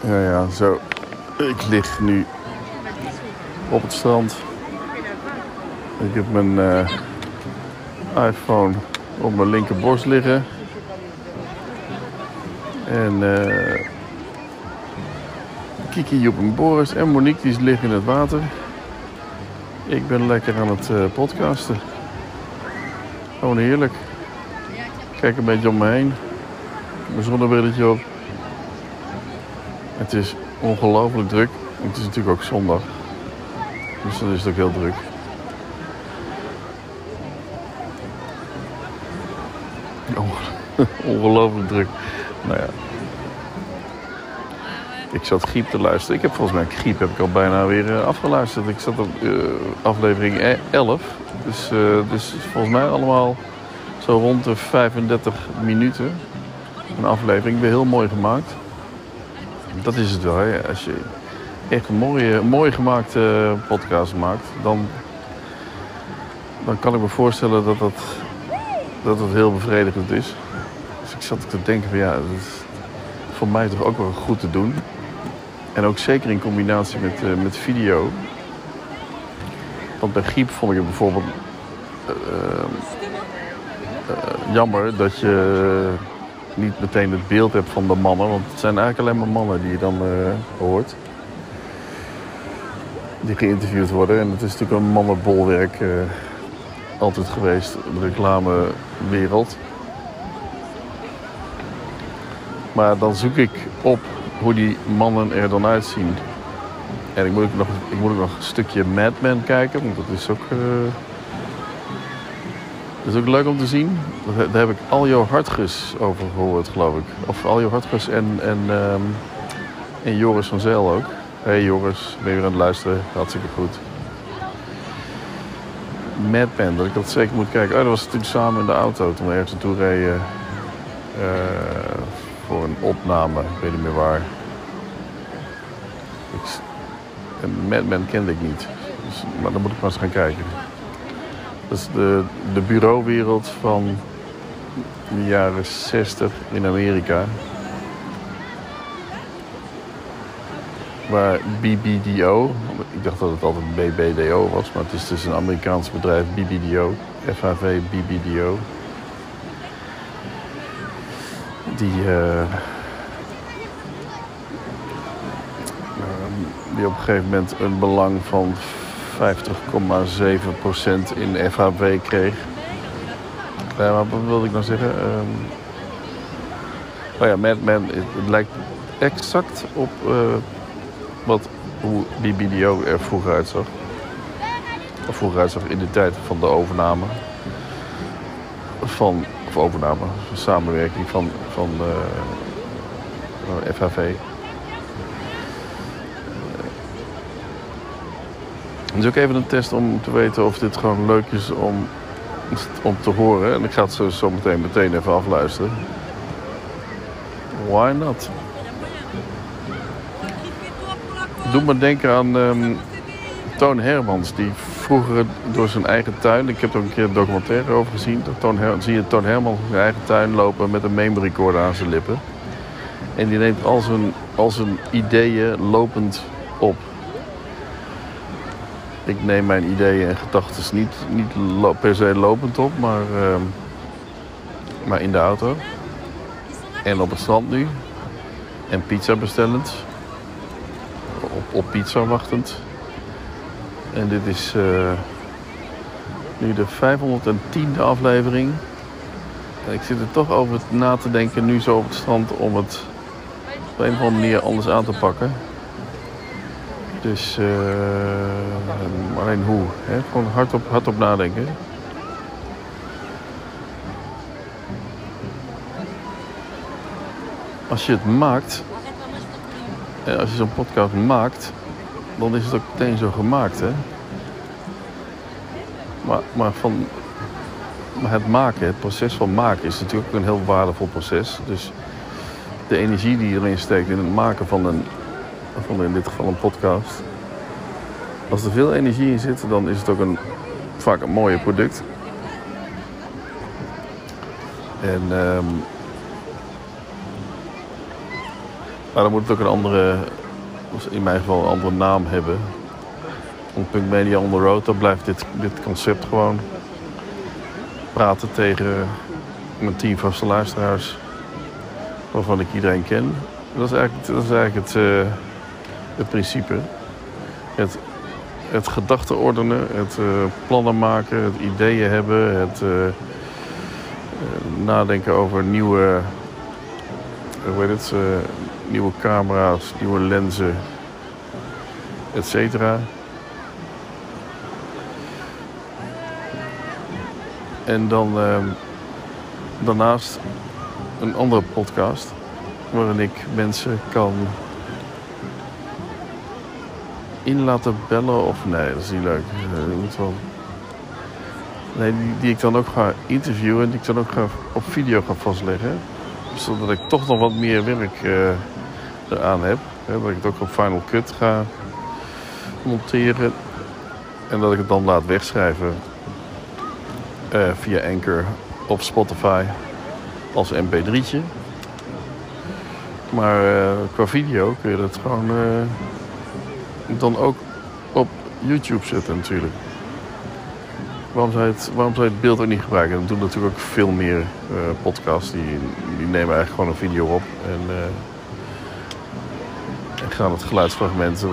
Ja, ja, zo. Ik lig nu op het strand. Ik heb mijn eh, iPhone op mijn linkerborst liggen. En eh Kiki, Joep en Boris en Monique die liggen in het water. Ik ben lekker aan het eh, podcasten. Gewoon heerlijk. Kijk een beetje om me heen. Mijn zonnebrilletje op. Het is ongelooflijk druk. Het is natuurlijk ook zondag. Dus dan is het ook heel druk. Onge- Ongelooflijk druk. Nou ja. Ik zat Griep te luisteren. Ik heb volgens mij Griep heb ik al bijna weer eh, afgeluisterd. Ik zat op eh, aflevering e- 11. Dus, eh, dus volgens mij allemaal zo rond de 35 minuten. Een aflevering. Weer heel mooi gemaakt. Dat is het wel. Hè? Als je echt een mooie, mooi gemaakte podcast maakt, dan, dan kan ik me voorstellen dat dat, dat heel bevredigend is. Dus ik zat te denken van ja, dat is voor mij toch ook wel goed te doen. En ook zeker in combinatie met, eh, met video. Want bij Griep vond ik het bijvoorbeeld eh, eh, jammer dat je niet meteen het beeld hebt van de mannen. Want het zijn eigenlijk alleen maar mannen die je dan eh, hoort. Die geïnterviewd worden. En het is natuurlijk een mannenbolwerk eh, altijd geweest. De reclamewereld. Maar dan zoek ik op hoe die mannen er dan uitzien. En ik moet ook nog, ik moet nog een stukje Mad Men kijken, want dat is ook, eh, dat is ook leuk om te zien. Daar heb ik Aljo Hartgus over gehoord, geloof ik. Of Aljo Hartgus en, en, ehm, en Joris van Zijl ook. Hey Joris, ben je weer aan het luisteren? Hartstikke goed. Mad Men, dat ik dat zeker moet kijken. Oh, dat was toen samen in de auto toen we ergens naartoe reden. eh, voor een opname, ik weet niet meer waar. Ik, s- en Mad Men kende ik niet, dus, maar dan moet ik maar eens gaan kijken. Dat is de, de bureauwereld van de jaren 60 in Amerika. Waar BBDO, ik dacht dat het altijd BBDO was, maar het is dus een Amerikaans bedrijf, BBDO, FHV BBDO. Die, eh, ehm, die op een gegeven moment een belang van 50,7% in FHW kreeg. Maar wat wilde ik nou zeggen? Oh ja, Mad Men, het, lijkt exact op eh, wat, hoe die BBDO er vroeger uitzag. Of vroeger uitzag in de tijd van de overname. Van, of overname, samenwerking van, van eh, eh, FHV. Het is ook even een test om te weten of dit gewoon leuk is om, om te horen. En ik ga het zo, zo meteen, meteen even afluisteren. Why not? Doe me denken aan ehm, Toon Hermans, die vroeger door zijn eigen tuin... Ik heb er een keer een documentaire over gezien. Toon zie je Toon Hermans in zijn eigen tuin lopen met een meme recorder aan zijn lippen. En die neemt al zijn ideeën lopend op. Ik neem mijn ideeën en gedachten niet, niet per se lopend op, maar, ehm, maar in de auto. En op het strand nu. En pizza bestellend. Op, op pizza wachtend. En dit is eh, nu de 510e aflevering. En ik zit er toch over na te denken, nu zo op het strand, om het op een of andere manier anders aan te pakken. Dus eh, alleen hoe? Hè? Gewoon hardop, hardop nadenken. Als je het maakt, en als je zo'n podcast maakt, dan is het ook meteen zo gemaakt, hè? Maar, maar, van, maar het maken, het proces van maken is natuurlijk ook een heel waardevol proces. Dus de energie die je erin steekt in het maken van een, van in dit geval een podcast. Als er veel energie in zit, dan is het ook een, vaak een mooie product. En ehm, Maar dan moet het ook een andere, in mijn geval een andere naam hebben. Want Punk Media on the Road, dan blijft dit, dit concept gewoon praten tegen mijn team vaste luisteraars. Waarvan ik iedereen ken. Dat is eigenlijk, dat is eigenlijk het, uh, het principe. Het, het gedachten ordenen, het uh, plannen maken, het ideeën hebben, het uh, nadenken over nieuwe, hoe heet het, nieuwe camera's, nieuwe lenzen, et cetera. En dan ehm, daarnaast een andere podcast waarin ik mensen kan in laten bellen of nee, dat is niet leuk. Uh, moet wel... Nee, die, die, ik dan ook ga interviewen en die ik dan ook ga, op video ga vastleggen. Zodat ik toch nog wat meer werk uh, eraan heb. Dat ik het ook op Final Cut ga monteren. En dat ik het dan laat wegschrijven uh, via Anchor op Spotify als mp3'tje. Maar qua video kun je dat gewoon dan ook op YouTube zetten natuurlijk. Waarom zou, je het, waarom zou het beeld ook niet gebruiken? Dan doen natuurlijk ook veel meer uh, podcasts. Die, die nemen eigenlijk gewoon een video op. En, en gaan het geluidsfragment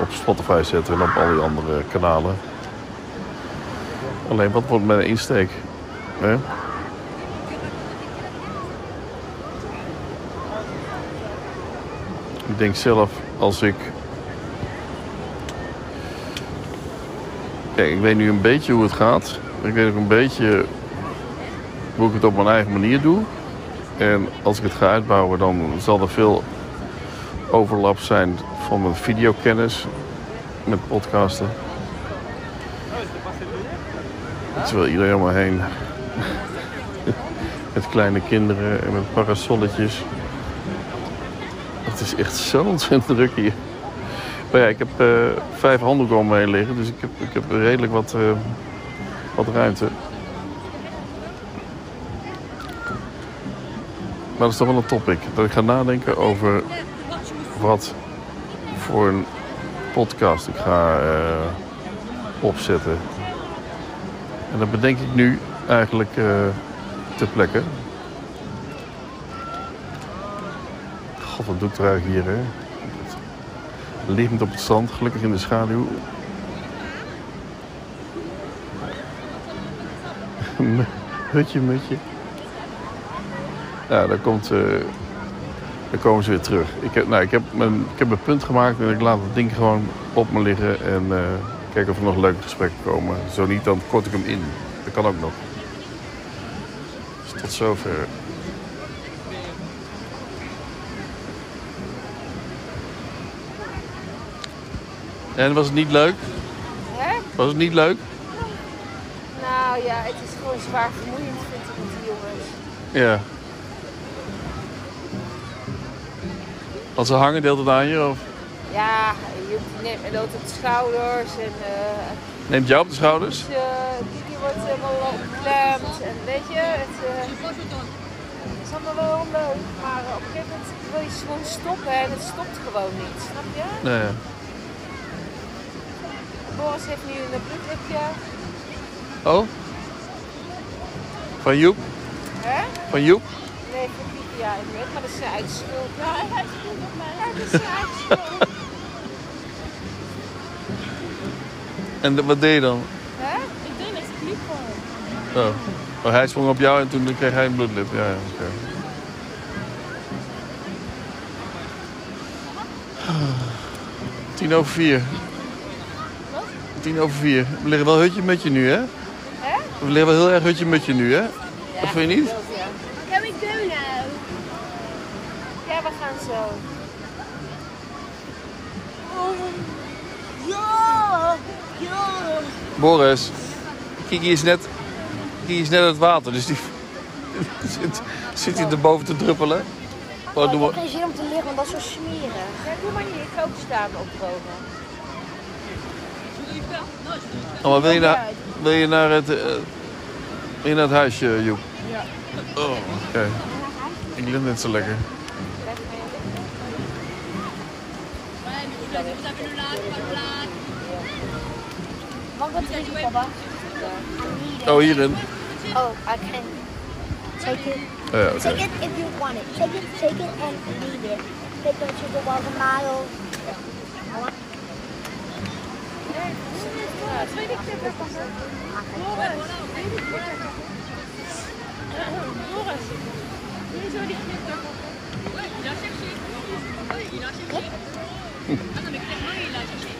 op Spotify zetten en op al die andere kanalen. Alleen wat wordt mijn insteek? Ik denk zelf als ik. Ik weet nu een beetje hoe het gaat. Ik weet ook een beetje hoe ik het op mijn eigen manier doe. En als ik het ga uitbouwen, dan zal er veel overlap zijn van mijn videokennis met podcasten. Terwijl iedereen om me heen met kleine kinderen en met parasolletjes. Het is echt zo ontzettend druk hier. Ja, ik heb uh, vijf handdoeken om me heen liggen, dus ik heb, ik heb redelijk wat, uh, wat ruimte. Maar dat is toch wel een topic. Dat ik ga nadenken over wat voor een podcast ik ga opzetten. En dat bedenk ik nu eigenlijk ter plekke. God, wat doe ik er hier, hè? Liggend op het zand, gelukkig in de schaduw. Hutje, mutje. Ja, daar, komt, uh, daar komen ze weer terug. Ik heb, nou, ik, heb mijn, ik heb mijn punt gemaakt en ik laat het ding gewoon op me liggen. En uh, kijken of er nog leuke gesprekken komen. Zo niet, dan kort ik hem in. Dat kan ook nog. Dus tot zover. En was het niet leuk? Hè? Was het niet leuk? Nou ja, het is gewoon zwaar vermoeiend vind ik met die jongens. Ja. Want ze hangen deelt het aan je? Of? Ja, je neemt dood op de schouders en... Uh, Neemt jou op de schouders? Dus, uh, die wordt helemaal opgeklemd en weet je, het, uh, het is allemaal wel leuk, maar op een gegeven moment wil je gewoon stoppen en het stopt gewoon niet, snap je? Nee. Boris heeft nu een bloedlipje. Oh? Van Joep? Hè? Van Joep? Nee, van Pietje, ja, ik weet, maar dat is zijn eigen schuld. Ja, hij heeft het op mij. Dat is zijn eigen schuld. En wat deed je dan? Hè? Ik deed net kliep gewoon. Oh. oh. hij sprong op jou en toen kreeg hij een bloedlip. Ja, ja oké. Tien over vier. Tien over vier. We liggen wel hutje met je nu, hè? Hè? We liggen wel heel erg hutje met je nu, hè? Ja, Dat vind je niet? Ja. Can we go now? Ja, we gaan zo. Ja, ja. Boris, Kiki is net, Kiki is net uit het water, dus die zit, zit hij erboven te druppelen. Oh, ik doe heb maar. geen zin om te liggen, want dat is zo smerig. Ja, doe maar niet. Ik ga ook staan opdrogen. Oh, maar wil je naar, wil je naar het, eh, uh, wil je naar het huisje, Joep? Ja. Oh, oké. Okay. Ik lid het zo lekker. Oh, hierin. Oh, I can take it. Oh, yeah, okay. Take it if you want it. Take it, take it and leave it. Take it to the watermelon. Il a cherché. Ah non, mais clairement, il a cherché.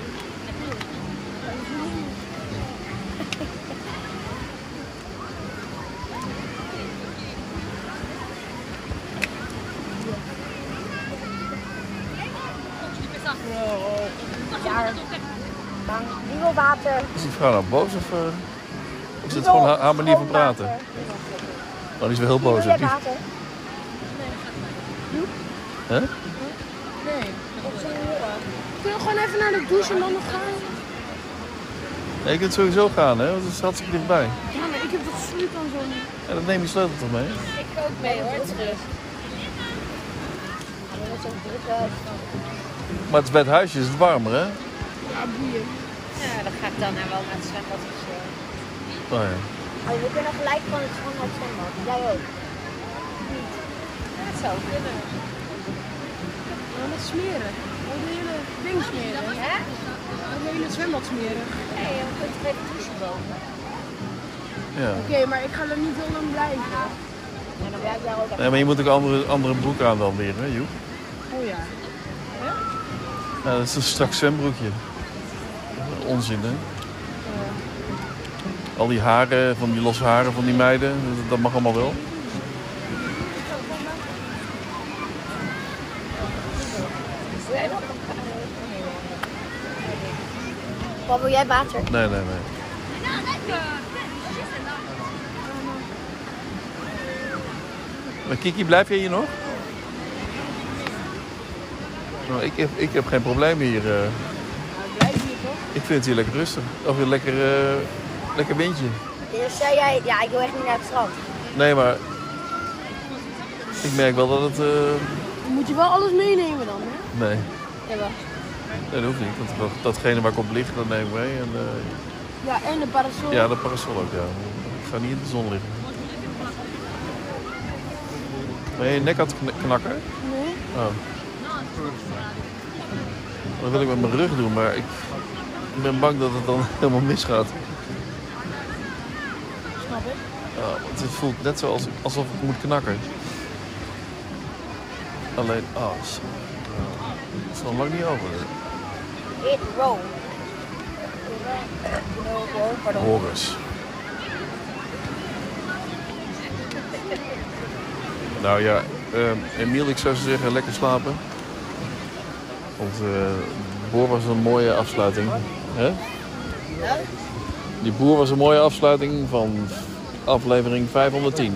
Water. Is die vrouw nou boos of... eh, of is het gewoon haar, haar manier van praten? Oh, die is wel heel boos. hè? Die- water? Hè? Kun je gewoon even naar de douche en dan nog gaan? Nee, je kunt sowieso gaan, hè? Want het is hartstikke dichtbij. Ja, maar ik heb toch sleep dan zo niet. En dan neem je sleutel toch mee? Ik ook mee hoor, terug. Maar het is bij het huisje is het warmer, hè? Ja, boeien. Ja, dan ga ik dan nou wel naar het zwembad of zo. Oh ja. Oh, we kunnen gelijk van het van het zwembad. Jij ook. Ja, dat zou kunnen. Maar met smeren. De hele ding smeren. Hè? Hele zwembad smeren. Nee, we kunnen toch even douchen boven. ja. Oké, maar ik ga er niet heel lang blijven. En dan blijf jij ook Nee, maar je moet ook andere, andere broek aan dan weer, hè, Joep? Oh ja. Ja, dat is een strak zwembroekje. Onzin, hè? Al die haren, van die losse haren van die meiden, dat, dat mag allemaal wel. Wat wil jij water? Nee, nee, nee. Maar Kiki, blijf jij hier nog? Nou, ik, heb, ik heb geen probleem hier. eh. Ik vind het hier lekker rustig. Of een lekker, eh, lekker windje. Dus zei jij, ja, ik wil echt niet naar het strand. Nee, maar ik merk wel dat het... eh, Dan moet je wel alles meenemen dan, hè? nee. Jawel. nee, dat hoeft niet. Want dat, datgene waar ik op lig, dat neem ik mee. En, eh, Ja, en de parasol. ja, de parasol ook, ja. Ik ga niet in de zon liggen. Ben je je nek aan het kn- knakken? Nee? Oh. Dat wil ik met mijn rug doen, maar ik ben bang dat het dan helemaal misgaat. Snap ik. Ja, want het voelt net zo als, alsof ik moet knakken. Alleen, ah, zo. Het is nog lang niet over. It roll. Horus. Nou ja, ehm Emiel, ik zou zeggen lekker slapen. Want eh boer was een mooie afsluiting. Die boer was een mooie afsluiting van aflevering 510.